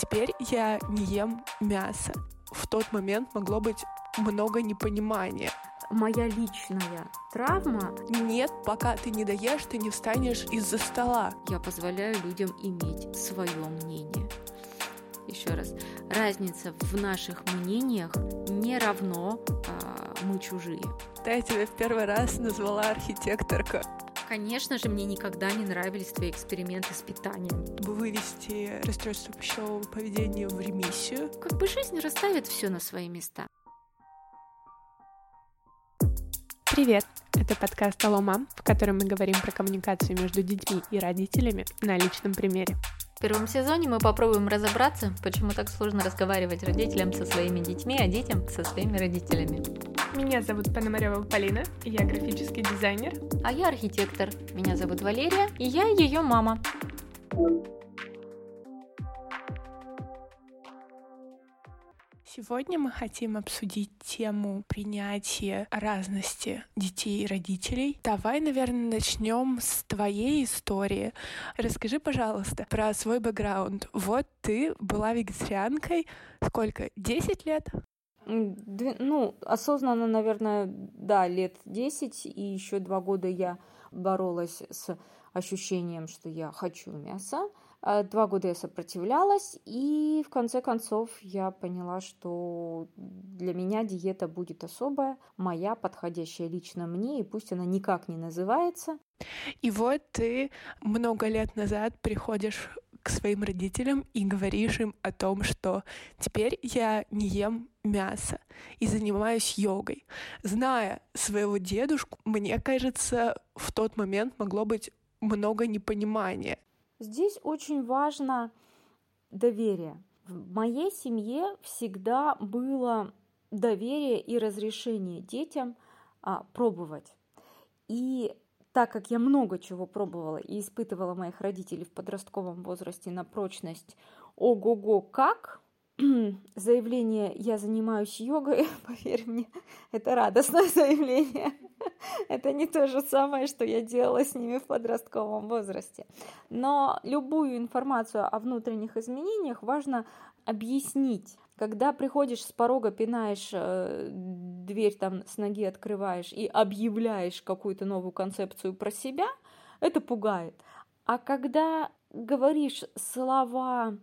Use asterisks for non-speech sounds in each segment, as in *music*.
Теперь я не ем мясо. В тот момент могло быть много непонимания. Моя личная травма. Нет, пока ты не доешь, ты не встанешь из-за стола. Я позволяю людям иметь свое мнение. Еще раз, разница в наших мнениях не равно а, мы чужие. Да, я тебя в первый раз назвала архитекторка. Конечно же, мне никогда не нравились твои эксперименты с питанием. Чтобы вывести расстройство пищевого поведения в ремиссию. Как бы жизнь расставит все на свои места. Привет! Это подкаст «Алло, мам», в котором мы говорим про коммуникацию между детьми и родителями на личном примере. В первом сезоне мы попробуем разобраться, почему так сложно разговаривать родителям со своими детьми, а детям со своими родителями. Меня зовут Пономарева Полина, я графический дизайнер. А я архитектор. Меня зовут Валерия, и я ее мама. Сегодня мы хотим обсудить тему принятия разности детей и родителей. Давай, наверное, начнем с твоей истории. Расскажи, пожалуйста, про свой бэкграунд. Вот ты была вегетарианкой сколько? Десять лет? Ну, осознанно, наверное, да, лет 10, и еще два года я боролась с ощущением, что я хочу мяса. А два года я сопротивлялась, и в конце концов я поняла, что для меня диета будет особая, моя, подходящая лично мне, и пусть она никак не называется. И вот ты много лет назад приходишь к своим родителям и говоришь им о том, что теперь я не ем мясо и занимаюсь йогой. Зная своего дедушку, мне кажется, в тот момент могло быть много непонимания. Здесь очень важно доверие. В моей семье всегда было доверие и разрешение детям а, пробовать. И так как я много чего пробовала и испытывала моих родителей в подростковом возрасте на прочность, ого-го, как, *clears throat* заявление «я занимаюсь йогой», *laughs* поверь мне, это радостное *laughs* заявление. Это не то же самое, что я делала с ними в подростковом возрасте. Но любую информацию о внутренних изменениях важно объяснить. Когда приходишь с порога, пинаешь э, дверь там с ноги открываешь и объявляешь какую-то новую концепцию про себя, это пугает. А когда говоришь слова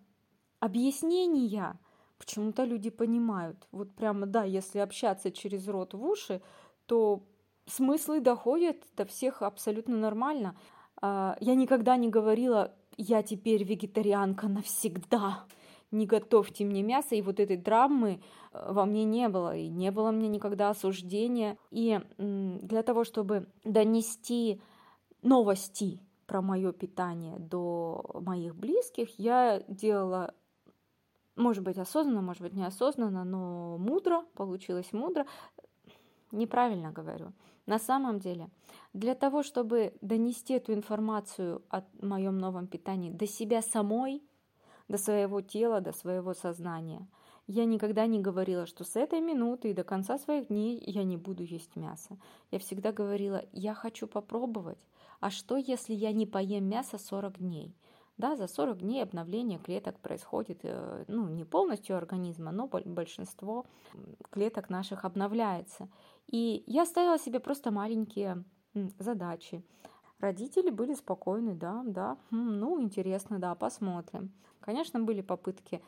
объяснения, почему-то люди понимают. Вот прямо, да, если общаться через рот в уши, то смыслы доходят до всех абсолютно нормально. А, я никогда не говорила, я теперь вегетарианка навсегда не готовьте мне мясо, и вот этой драмы э, во мне не было, и не было мне никогда осуждения. И для того, чтобы донести новости про мое питание до моих близких, я делала может быть осознанно, может быть неосознанно, но мудро, получилось мудро. Неправильно говорю. На самом деле, для того, чтобы донести эту информацию о моем новом питании до себя самой, до своего тела, до своего сознания. Я никогда не говорила, что с этой минуты и до конца своих дней я не буду есть мясо. Я всегда говорила, я хочу попробовать. А что, если я не поем мясо 40 дней? Да, за 40 дней обновление клеток происходит, э, ну, не полностью организма, но большинство клеток наших обновляется. И я ставила себе просто маленькие задачи. Родители были спокойны, да, да, ну, интересно, да, посмотрим. Конечно, были попытки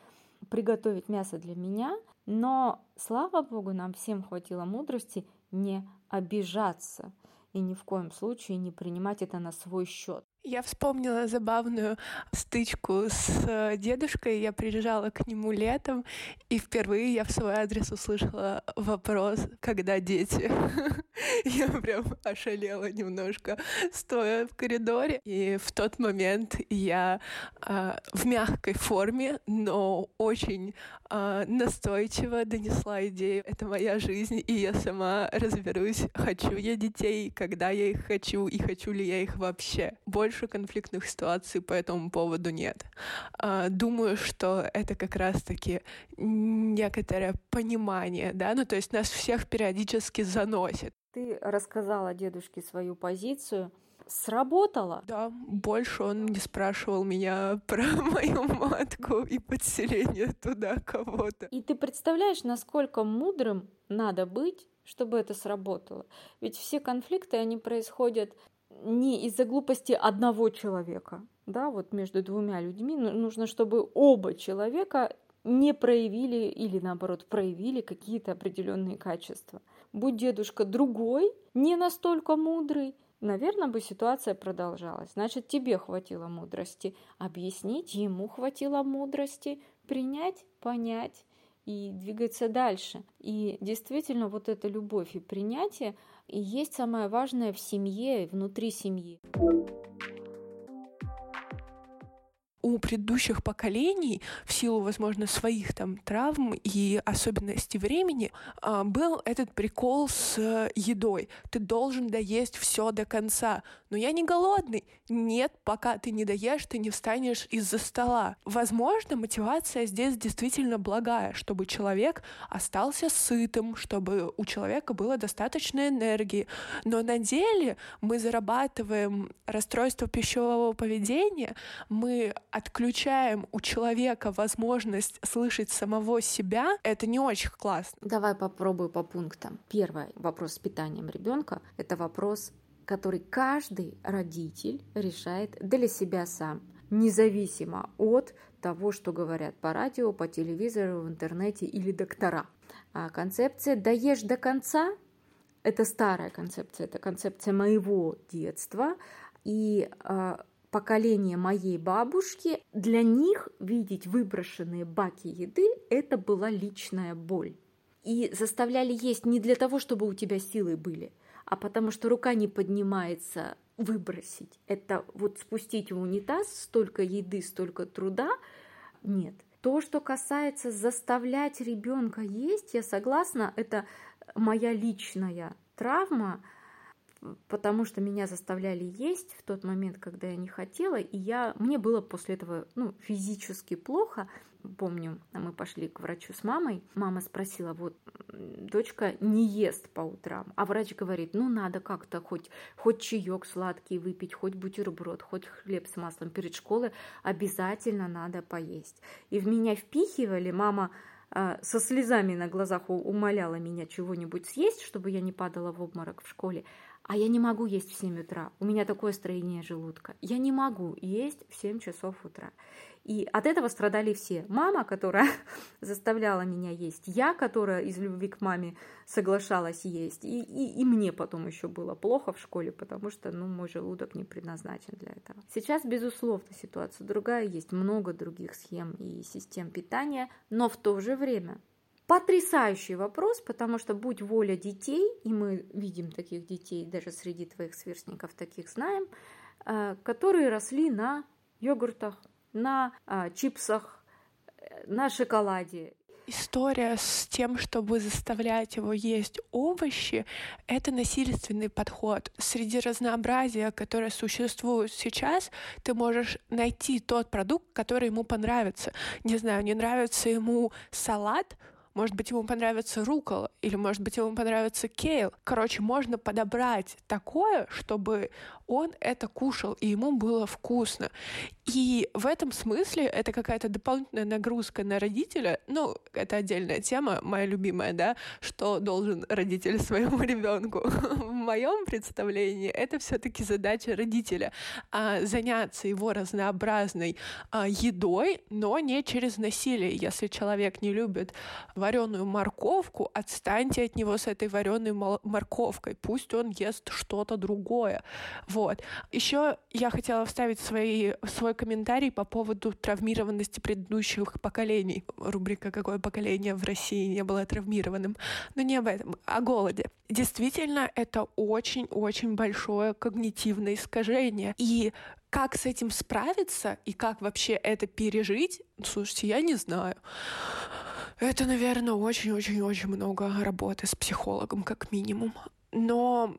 приготовить мясо для меня, но, слава богу, нам всем хватило мудрости не обижаться и ни в коем случае не принимать это на свой счет. Я вспомнила забавную стычку с э, дедушкой. Я приезжала к нему летом, и впервые я в свой адрес услышала вопрос «Когда дети?». *laughs* Я прям ошалела немножко, стоя в коридоре. И в тот момент я э, в мягкой форме, но очень э, настойчиво донесла идею «Это моя жизнь, и я сама разберусь, хочу я детей, когда я их хочу, и хочу ли я их вообще». Больше больше конфликтных ситуаций по этому поводу нет. А, думаю, что это как раз-таки некоторое понимание, да, ну то есть нас всех периодически заносит. Ты рассказала дедушке свою позицию, Сработало? Да, больше он не спрашивал меня *laughs* про мою матку и подселение туда кого-то. И ты представляешь, насколько мудрым надо быть, чтобы это сработало. Ведь все конфликты, они происходят не из-за глупости одного человека, да, вот между двумя людьми нужно, чтобы оба человека не проявили или наоборот проявили какие-то определенные качества. Будь дедушка другой, не настолько мудрый, наверное, бы ситуация продолжалась. Значит, тебе хватило мудрости объяснить, ему хватило мудрости принять, понять и двигаться дальше. И действительно, вот эта любовь и принятие и есть самое важное в семье, внутри семьи у предыдущих поколений в силу, возможно, своих там травм и особенностей времени а, был этот прикол с едой. Ты должен доесть все до конца. Но я не голодный. Нет, пока ты не доешь, ты не встанешь из-за стола. Возможно, мотивация здесь действительно благая, чтобы человек остался сытым, чтобы у человека было достаточно энергии. Но на деле мы зарабатываем расстройство пищевого поведения, мы отключаем у человека возможность слышать самого себя, это не очень классно. Давай попробую по пунктам. Первый вопрос с питанием ребенка – это вопрос, который каждый родитель решает для себя сам, независимо от того, что говорят по радио, по телевизору, в интернете или доктора. А концепция «даешь до конца» – это старая концепция, это концепция моего детства, и а, поколение моей бабушки, для них видеть выброшенные баки еды – это была личная боль. И заставляли есть не для того, чтобы у тебя силы были, а потому что рука не поднимается выбросить. Это вот спустить в унитаз столько еды, столько труда. Нет. То, что касается заставлять ребенка есть, я согласна, это моя личная травма – потому что меня заставляли есть в тот момент, когда я не хотела, и я, мне было после этого ну, физически плохо. Помню, мы пошли к врачу с мамой, мама спросила, вот, дочка не ест по утрам, а врач говорит, ну, надо как-то хоть, хоть чаек сладкий выпить, хоть бутерброд, хоть хлеб с маслом перед школой, обязательно надо поесть. И в меня впихивали, мама а, со слезами на глазах умоляла меня чего-нибудь съесть, чтобы я не падала в обморок в школе. А я не могу есть в 7 утра. У меня такое строение желудка. Я не могу есть в 7 часов утра. И от этого страдали все. Мама, которая *laughs* заставляла меня есть, я, которая из любви к маме соглашалась есть, и, и, и мне потом еще было плохо в школе, потому что ну, мой желудок не предназначен для этого. Сейчас, безусловно, ситуация другая, есть много других схем и систем питания, но в то же время Потрясающий вопрос, потому что будь воля детей, и мы видим таких детей, даже среди твоих сверстников таких знаем, э, которые росли на йогуртах, на э, чипсах, э, на шоколаде. История с тем, чтобы заставлять его есть овощи, это насильственный подход. Среди разнообразия, которое существует сейчас, ты можешь найти тот продукт, который ему понравится. Не знаю, не нравится ему салат, может быть, ему понравится рукола, или, может быть, ему понравится кейл. Короче, можно подобрать такое, чтобы он это кушал, и ему было вкусно. И в этом смысле это какая-то дополнительная нагрузка на родителя. Ну, это отдельная тема, моя любимая, да, что должен родитель *laughs* своему ребенку. В моем представлении это все-таки задача родителя а, заняться его разнообразной а, едой, но не через насилие. Если человек не любит вареную морковку, отстаньте от него с этой вареной морковкой. Пусть он ест что-то другое. Вот. Еще я хотела вставить свои, свой комментарий по поводу травмированности предыдущих поколений. Рубрика «Какое поколение в России не было травмированным?» Но не об этом, о голоде. Действительно, это очень-очень большое когнитивное искажение. И как с этим справиться и как вообще это пережить, слушайте, я не знаю. Это, наверное, очень-очень-очень много работы с психологом, как минимум. Но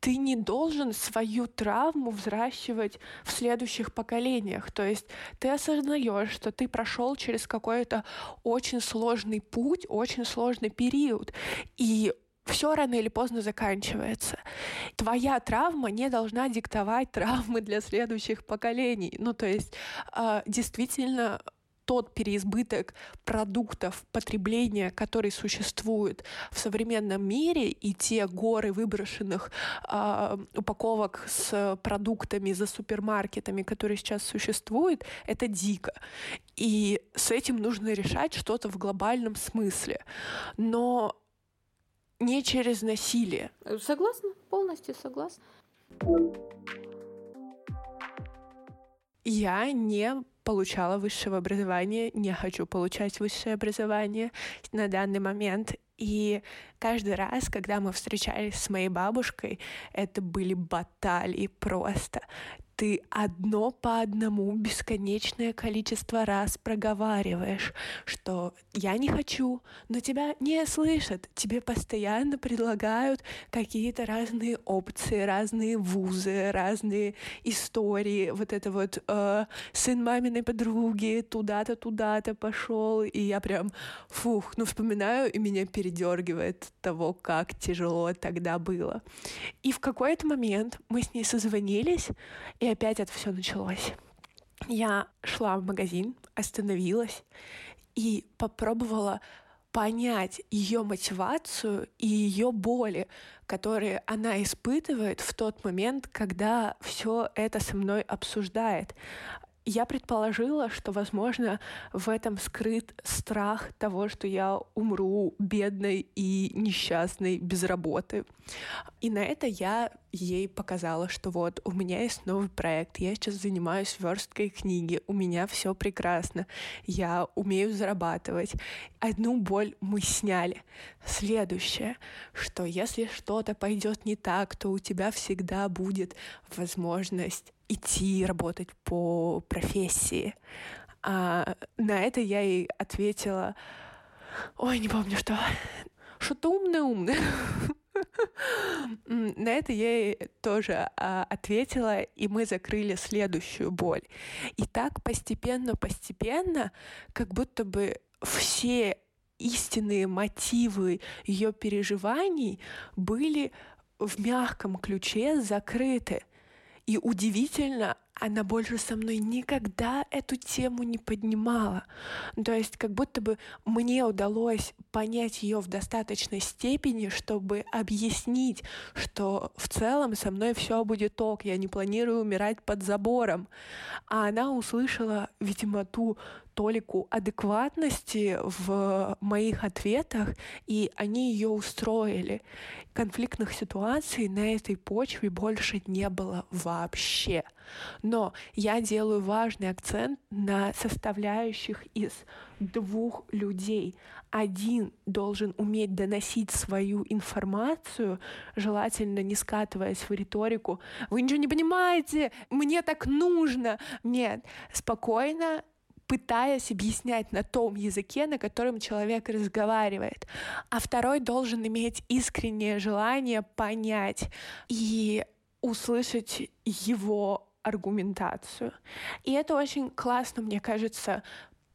ты не должен свою травму взращивать в следующих поколениях. То есть ты осознаешь, что ты прошел через какой-то очень сложный путь, очень сложный период. И все рано или поздно заканчивается. твоя травма не должна диктовать травмы для следующих поколений. Ну, то есть, э, действительно, тот переизбыток продуктов потребления, который существует в современном мире, и те горы выброшенных э, упаковок с продуктами за супермаркетами, которые сейчас существуют, это дико. И с этим нужно решать что-то в глобальном смысле. Но не через насилие. Согласна, полностью согласна. Я не получала высшего образования, не хочу получать высшее образование на данный момент. И каждый раз, когда мы встречались с моей бабушкой, это были баталии просто ты одно по одному бесконечное количество раз проговариваешь, что я не хочу, но тебя не слышат. Тебе постоянно предлагают какие-то разные опции, разные вузы, разные истории. Вот это вот э, сын маминой подруги туда-то, туда-то пошел, и я прям, фух, ну вспоминаю, и меня передергивает того, как тяжело тогда было. И в какой-то момент мы с ней созвонились, и опять это все началось. Я шла в магазин, остановилась и попробовала понять ее мотивацию и ее боли, которые она испытывает в тот момент, когда все это со мной обсуждает. Я предположила, что, возможно, в этом скрыт страх того, что я умру бедной и несчастной без работы. И на это я ей показала, что вот у меня есть новый проект, я сейчас занимаюсь версткой книги, у меня все прекрасно, я умею зарабатывать. Одну боль мы сняли. Следующее, что если что-то пойдет не так, то у тебя всегда будет возможность идти работать по профессии. А на это я ей ответила, ой, не помню что, что-то умное-умное. На это я ей тоже а, ответила, и мы закрыли следующую боль. И так постепенно-постепенно, как будто бы все истинные мотивы ее переживаний были в мягком ключе закрыты. И удивительно, она больше со мной никогда эту тему не поднимала. То есть как будто бы мне удалось понять ее в достаточной степени, чтобы объяснить, что в целом со мной все будет ок, я не планирую умирать под забором. А она услышала, видимо, ту толику адекватности в моих ответах, и они ее устроили. Конфликтных ситуаций на этой почве больше не было вообще. Но я делаю важный акцент на составляющих из двух людей. Один должен уметь доносить свою информацию, желательно не скатываясь в риторику. Вы ничего не понимаете, мне так нужно. Нет, спокойно пытаясь объяснять на том языке, на котором человек разговаривает. А второй должен иметь искреннее желание понять и услышать его аргументацию. И это очень классно, мне кажется,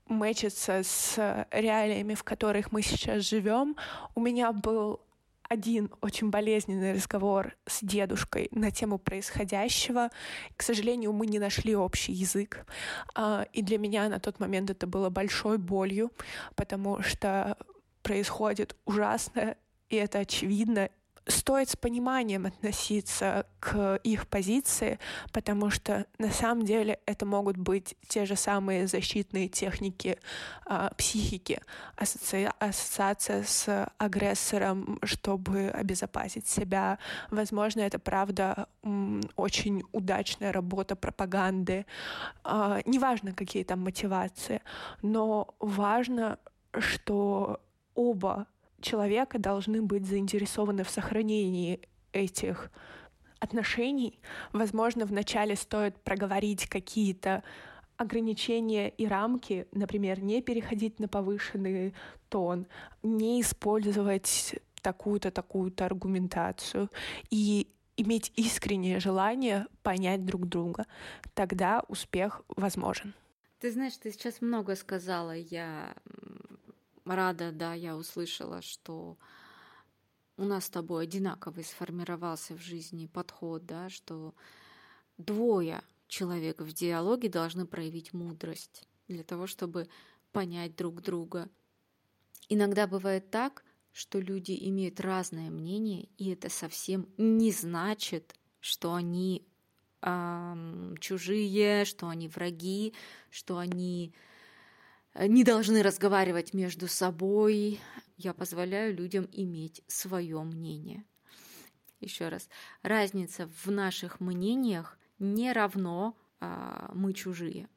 мэчится с реалиями, в которых мы сейчас живем. У меня был один очень болезненный разговор с дедушкой на тему происходящего. К сожалению, мы не нашли общий язык. А, и для меня на тот момент это было большой болью, потому что происходит ужасное, и это очевидно, стоит с пониманием относиться к их позиции, потому что на самом деле это могут быть те же самые защитные техники э, психики, ассоци... ассоциация с агрессором, чтобы обезопасить себя. Возможно, это правда очень удачная работа пропаганды. Э, неважно, какие там мотивации, но важно, что оба человека должны быть заинтересованы в сохранении этих отношений. Возможно, вначале стоит проговорить какие-то ограничения и рамки, например, не переходить на повышенный тон, не использовать такую-то, такую-то аргументацию и иметь искреннее желание понять друг друга. Тогда успех возможен. Ты знаешь, ты сейчас много сказала. Я рада, да, я услышала, что у нас с тобой одинаковый сформировался в жизни подход, да, что двое человек в диалоге должны проявить мудрость для того, чтобы понять друг друга. Иногда бывает так, что люди имеют разное мнение, и это совсем не значит, что они э, чужие, что они враги, что они не должны разговаривать между собой. Я позволяю людям иметь свое мнение. Еще раз, разница в наших мнениях не равно а, мы чужие.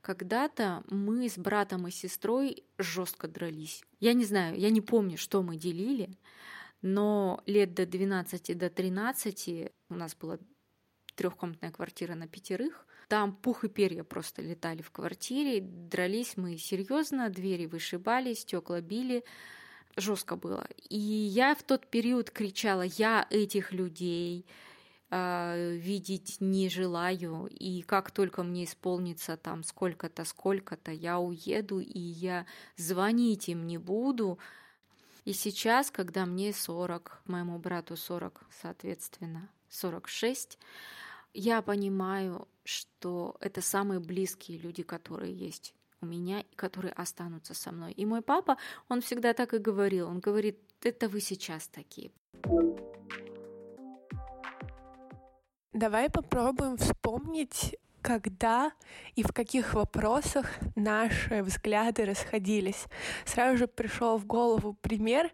Когда-то мы с братом и сестрой жестко дрались. Я не знаю, я не помню, что мы делили, но лет до 12 до 13 у нас была трехкомнатная квартира на пятерых. Там пух и перья просто летали в квартире. Дрались мы серьезно, двери вышибали, стекла били. Жестко было. И я в тот период кричала, я этих людей, э, видеть не желаю, и как только мне исполнится там сколько-то, сколько-то, я уеду, и я звонить им не буду. И сейчас, когда мне 40, моему брату 40, соответственно, 46, я понимаю, что это самые близкие люди, которые есть у меня, и которые останутся со мной. И мой папа, он всегда так и говорил. Он говорит, это вы сейчас такие. Давай попробуем вспомнить, когда и в каких вопросах наши взгляды расходились. Сразу же пришел в голову пример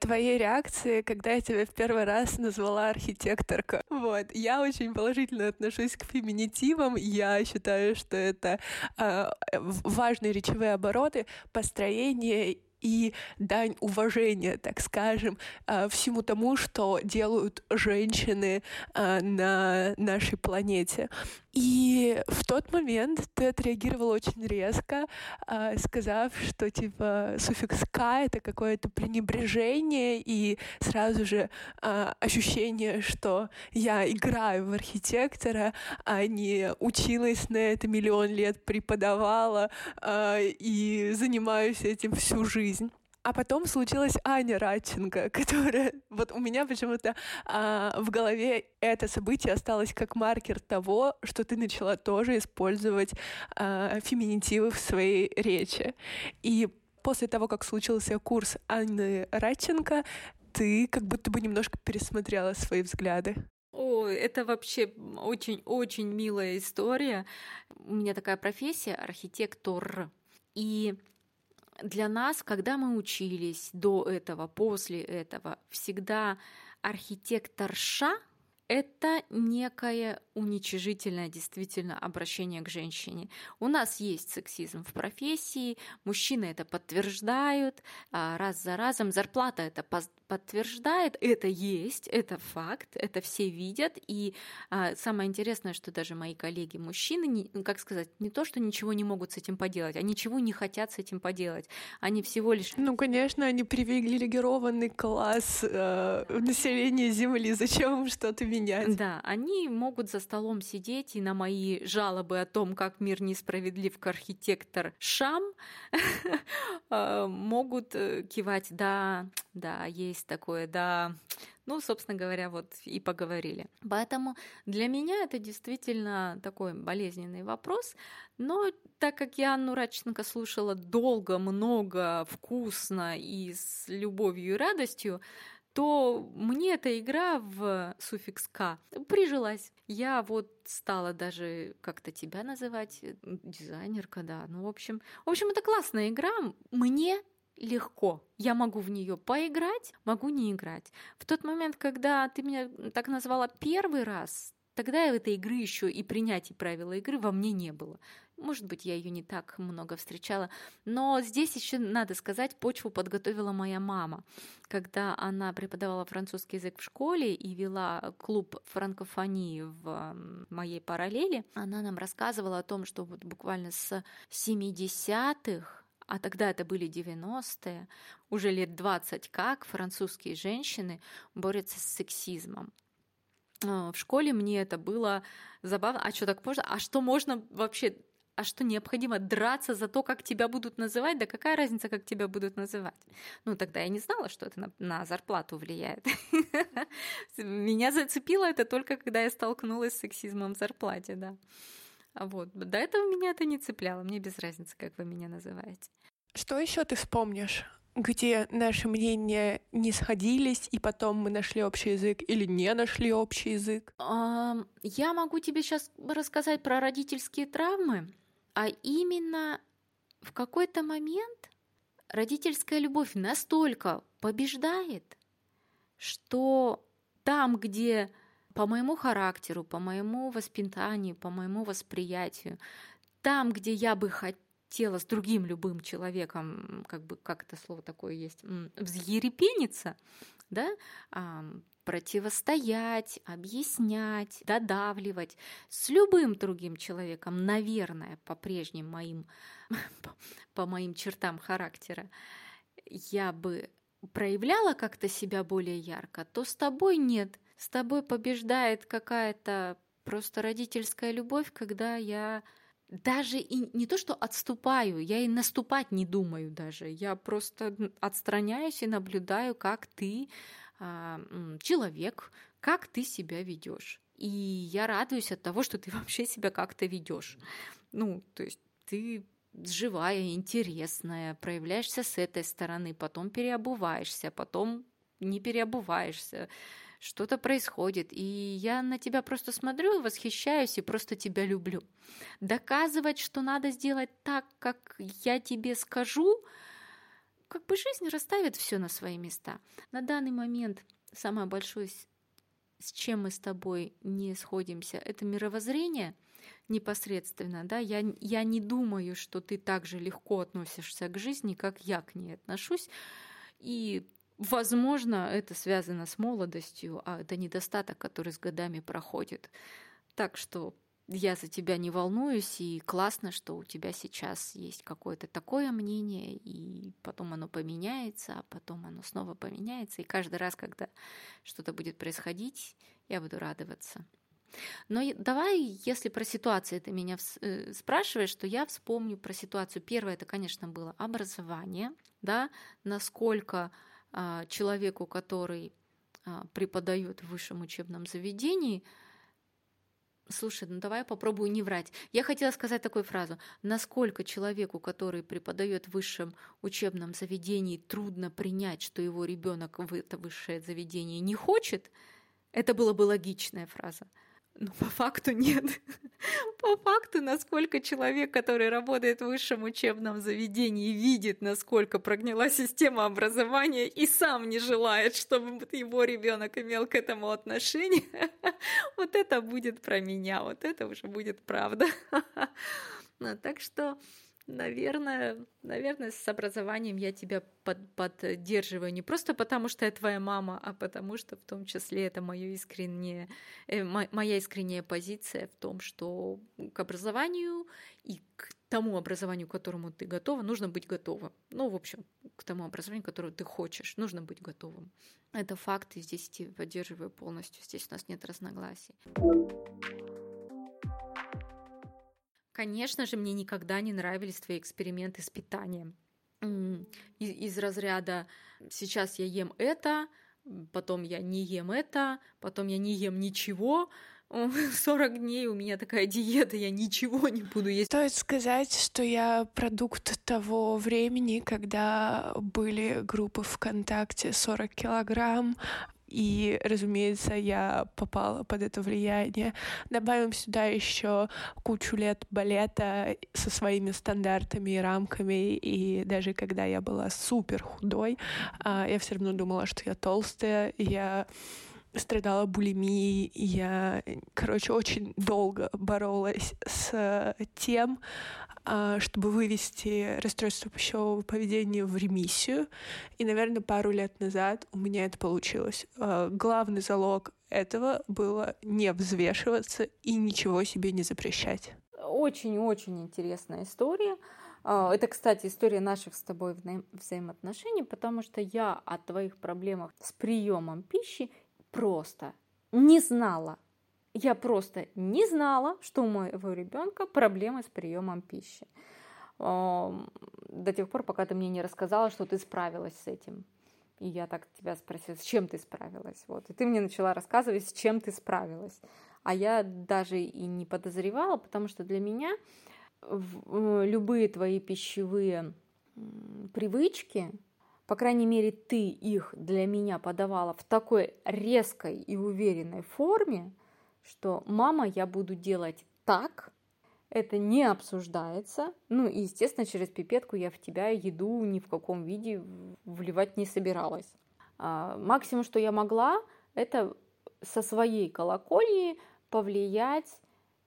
твоей реакции, когда я тебя в первый раз назвала архитекторка. Вот. Я очень положительно отношусь к феминитивам. Я считаю, что это э, важные речевые обороты, построение и дань уважения, так скажем, а, всему тому, что делают женщины а, на нашей планете. И в тот момент ты отреагировал очень резко, а, сказав, что типа суффикс «к» — это какое-то пренебрежение и сразу же ощущение, что я играю в архитектора, а не училась на это миллион лет, преподавала и занимаюсь этим всю жизнь. А потом случилась Аня Радченко, *laughs* которая... Вот у меня почему-то а, в голове это событие осталось как маркер того, что ты начала тоже использовать а, феминитивы в своей речи. И после того, как случился курс Анны Радченко, ты как будто бы немножко пересмотрела свои взгляды. О, это вообще очень-очень милая история. У меня такая профессия архитектор. И для нас, когда мы учились до этого, после этого, всегда архитекторша это некое уничижительное действительно обращение к женщине. У нас есть сексизм в профессии, мужчины это подтверждают а, раз за разом, зарплата это подтверждает, это есть, это факт, это все видят. И а, самое интересное, что даже мои коллеги мужчины, ну, как сказать, не то, что ничего не могут с этим поделать, они ничего не хотят с этим поделать. Они всего лишь... Ну, конечно, они привилегированный класс э, населения Земли. Зачем им что-то менять? Да, они могут за столом сидеть и на мои жалобы о том, как мир несправедлив к архитектор Шам, *laughs* э, могут э, кивать, да, да, есть такое, да. Ну, собственно говоря, вот и поговорили. Поэтому для меня это действительно такой болезненный вопрос. Но так как я Анну Радченко слушала долго, много, вкусно и с любовью и радостью, то мне эта игра в суффикс «к» прижилась. Я вот стала даже как-то тебя называть, дизайнерка, да. Ну, в общем, в общем, это классная игра. Мне легко. Я могу в нее поиграть, могу не играть. В тот момент, когда ты меня так назвала первый раз, тогда этой игры еще и принятия правила игры во мне не было. Может быть, я ее не так много встречала. Но здесь еще надо сказать, почву подготовила моя мама. Когда она преподавала французский язык в школе и вела клуб франкофонии в моей параллели, она нам рассказывала о том, что вот буквально с 70-х а тогда это были 90-е, уже лет 20 как французские женщины борются с сексизмом. А, в школе мне это было забавно. А что так можно? А что можно вообще а что необходимо драться за то, как тебя будут называть? Да какая разница, как тебя будут называть? Ну, тогда я не знала, что это на, на зарплату влияет. *laughs* Меня зацепило это только, когда я столкнулась с сексизмом в зарплате, да. А вот. До этого меня это не цепляло. Мне без разницы, как вы меня называете. Что еще ты вспомнишь? где наши мнения не сходились, и потом мы нашли общий язык или не нашли общий язык? Я могу тебе сейчас рассказать про родительские травмы, а именно в какой-то момент родительская любовь настолько побеждает, что там, где по моему характеру, по моему воспитанию, по моему восприятию, там, где я бы хотела с другим любым человеком, как бы, как это слово такое есть, взъерепениться, да, противостоять, объяснять, додавливать с любым другим человеком, наверное, по прежним моим, *laughs* по моим чертам характера, я бы проявляла как-то себя более ярко, то с тобой нет. С тобой побеждает какая-то просто родительская любовь, когда я даже и не то, что отступаю, я и наступать не думаю даже. Я просто отстраняюсь и наблюдаю, как ты а, человек, как ты себя ведешь. И я радуюсь от того, что ты *laughs* вообще себя как-то ведешь. Ну, то есть ты живая, интересная, проявляешься с этой стороны, потом переобуваешься, потом не переобуваешься, что-то происходит, и я на тебя просто смотрю, восхищаюсь и просто тебя люблю. Доказывать, что надо сделать так, как я тебе скажу, как бы жизнь расставит все на свои места. На данный момент самое большое, с чем мы с тобой не сходимся, это мировоззрение непосредственно. Да? Я, я не думаю, что ты так же легко относишься к жизни, как я к ней отношусь. И Возможно, это связано с молодостью, а это недостаток, который с годами проходит. Так что я за тебя не волнуюсь, и классно, что у тебя сейчас есть какое-то такое мнение, и потом оно поменяется, а потом оно снова поменяется, и каждый раз, когда что-то будет происходить, я буду радоваться. Но давай, если про ситуацию ты меня э, спрашиваешь, то я вспомню про ситуацию. Первое, это, конечно, было образование, да, насколько человеку, который а, преподает в высшем учебном заведении, Слушай, ну давай я попробую не врать. Я хотела сказать такую фразу. Насколько человеку, который преподает в высшем учебном заведении, трудно принять, что его ребенок в это высшее заведение не хочет, это была бы логичная фраза. Ну, по факту нет. *laughs* По факту, насколько человек, который работает в высшем учебном заведении, видит, насколько прогнила система образования и сам не желает, чтобы его ребенок имел к этому отношение, *laughs* вот это будет про меня, вот это уже будет правда. *laughs* Ну, так что Наверное, наверное, с образованием я тебя под, поддерживаю не просто потому, что я твоя мама, а потому что в том числе это моё искреннее, э, моя искренняя позиция в том, что к образованию и к тому образованию, к которому ты готова, нужно быть готовым. Ну, в общем, к тому образованию, которое ты хочешь, нужно быть готовым. Это факт, и здесь тебя поддерживаю полностью. Здесь у нас нет разногласий. Конечно же, мне никогда не нравились твои эксперименты с питанием. Из, из разряда сейчас я ем это, потом я не ем это, потом я не ем ничего, 40 *laughs* дней у меня такая диета, я ничего не буду есть. Стоит сказать, что я продукт того времени, когда были группы ВКонтакте 40 килограмм, и, разумеется, я попала под это влияние. Добавим сюда еще кучу лет балета со своими стандартами и рамками, и даже когда я была супер худой, а, я все равно думала, что я толстая, я страдала булимией, я, короче, очень долго боролась с тем, чтобы вывести расстройство пищевого поведения в ремиссию. И, наверное, пару лет назад у меня это получилось. А, главный залог этого было не взвешиваться и ничего себе не запрещать. Очень-очень интересная история. А, это, кстати, история наших с тобой вза взаимоотношений, потому что я о твоих проблемах с приемом пищи просто не знала Я просто не знала, что у моего ребенка проблемы с приемом пищи. До тех пор, пока ты мне не рассказала, что ты справилась с этим. И я так тебя спросила, с чем ты справилась? Вот. И ты мне начала рассказывать, с чем ты справилась. А я даже и не подозревала, потому что для меня любые твои пищевые привычки, по крайней мере, ты их для меня подавала в такой резкой и уверенной форме, что мама, я буду делать так, это не обсуждается. Ну и, естественно, через пипетку я в тебя еду ни в каком виде вливать не собиралась. А, максимум, что я могла, это со своей колокольни повлиять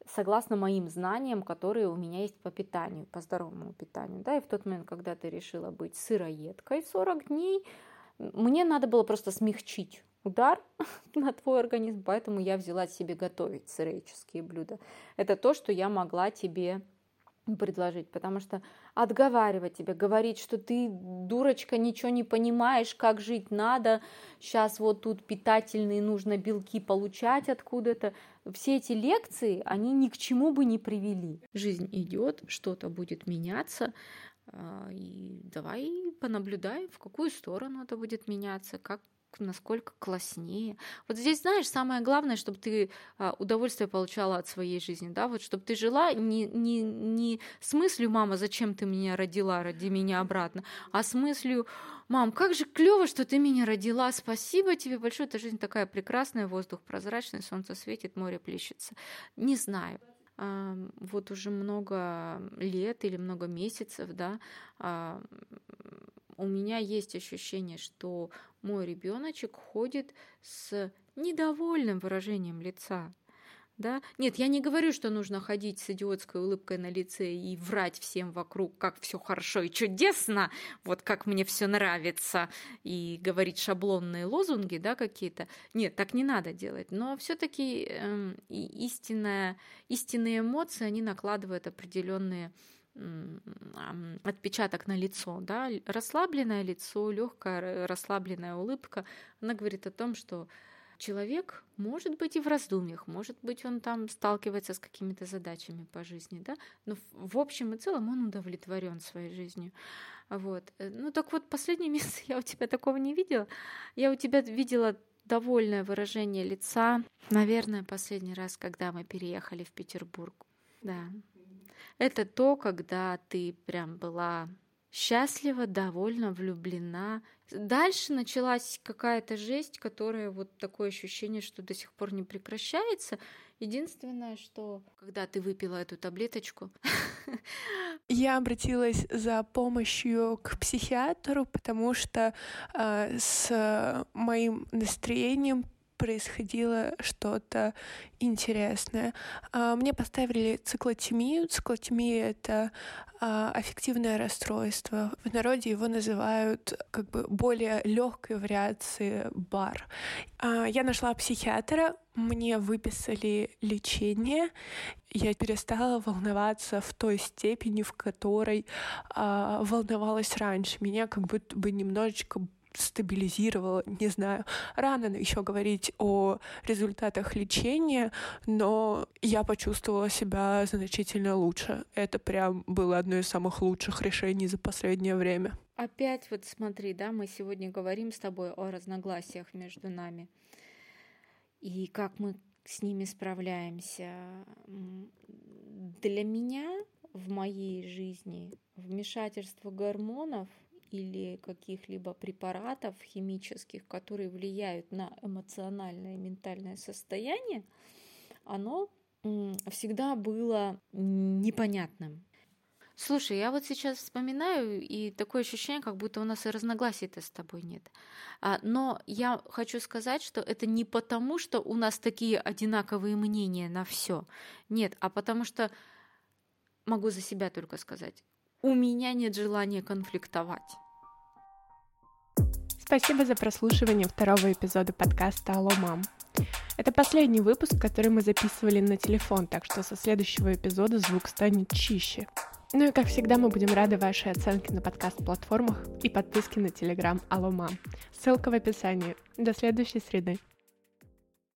согласно моим знаниям, которые у меня есть по питанию, по здоровому питанию. Да, и в тот момент, когда ты решила быть сыроедкой 40 дней, мне надо было просто смягчить удар *laughs* на твой организм, поэтому я взяла себе готовить сыроедческие блюда. Это то, что я могла тебе предложить, потому что отговаривать тебя, говорить, что ты, дурочка, ничего не понимаешь, как жить надо, сейчас вот тут питательные нужно белки получать откуда-то. Все эти лекции, они ни к чему бы не привели. Жизнь идет, что-то будет меняться, а, и давай понаблюдаем, в какую сторону это будет меняться, как насколько класснее. Вот здесь, знаешь, самое главное, чтобы ты а, удовольствие получала от своей жизни, да, вот чтобы ты жила не, не, не с мыслью, мама, зачем ты меня родила, роди меня обратно, а с мыслью, мам, как же клево, что ты меня родила, спасибо тебе большое, эта жизнь такая прекрасная, воздух прозрачный, солнце светит, море плещется. Не знаю, вот уже много лет или много месяцев, да, у меня есть ощущение, что мой ребеночек ходит с недовольным выражением лица. Да? Нет, я не говорю, что нужно ходить с идиотской улыбкой на лице и врать всем вокруг, как все хорошо и чудесно, вот как мне все нравится, и говорить шаблонные лозунги, да, какие-то. Нет, так не надо делать. Но все-таки э, эм, истинная, истинные эмоции, они накладывают определенные отпечаток на лицо, да, расслабленное лицо, легкая расслабленная улыбка, она говорит о том, что человек может быть и в раздумьях, может быть, он там сталкивается с какими-то задачами по жизни, да, но в общем и целом он удовлетворен своей жизнью. Вот. Э, ну так вот, последний *laughs* месяц я у тебя такого не видела. Я у тебя видела довольное выражение лица. Наверное, последний раз, когда мы переехали в Петербург. Да, это то, когда ты прям была счастлива, довольна, влюблена. Дальше началась какая-то жесть, которая вот такое ощущение, что до сих пор не прекращается. Единственное, что когда ты выпила эту таблеточку... *laughs* Я обратилась за помощью к психиатру, потому что э, с моим настроением происходило что-то интересное. А, мне поставили циклотемию. Циклотемия — это а, аффективное расстройство. В народе его называют как бы более легкой вариацией бар. А, я нашла психиатра, мне выписали лечение, я перестала волноваться в той степени, в которой а, волновалась раньше. Меня как будто бы немножечко стабилизировало, не знаю. Рано еще говорить о результатах лечения, но я почувствовала себя значительно лучше. Это прям было одно из самых лучших решений за последнее время. Опять вот смотри, да, мы сегодня говорим с тобой о разногласиях между нами и как мы с ними справляемся. Для меня в моей жизни вмешательство гормонов или каких-либо препаратов химических, которые влияют на эмоциональное и ментальное состояние, оно всегда было непонятным. Слушай, я вот сейчас вспоминаю, и такое ощущение, как будто у нас и разногласий-то с тобой нет. А, но я хочу сказать, что это не потому, что у нас такие одинаковые мнения на все. Нет, а потому что могу за себя только сказать. У меня нет желания конфликтовать. Спасибо за прослушивание второго эпизода подкаста «Алло, мам». Это последний выпуск, который мы записывали на телефон, так что со следующего эпизода звук станет чище. Ну и как всегда мы будем рады вашей оценке на подкаст-платформах и подписке на телеграм «Алло, мам». Ссылка в описании. До следующей среды.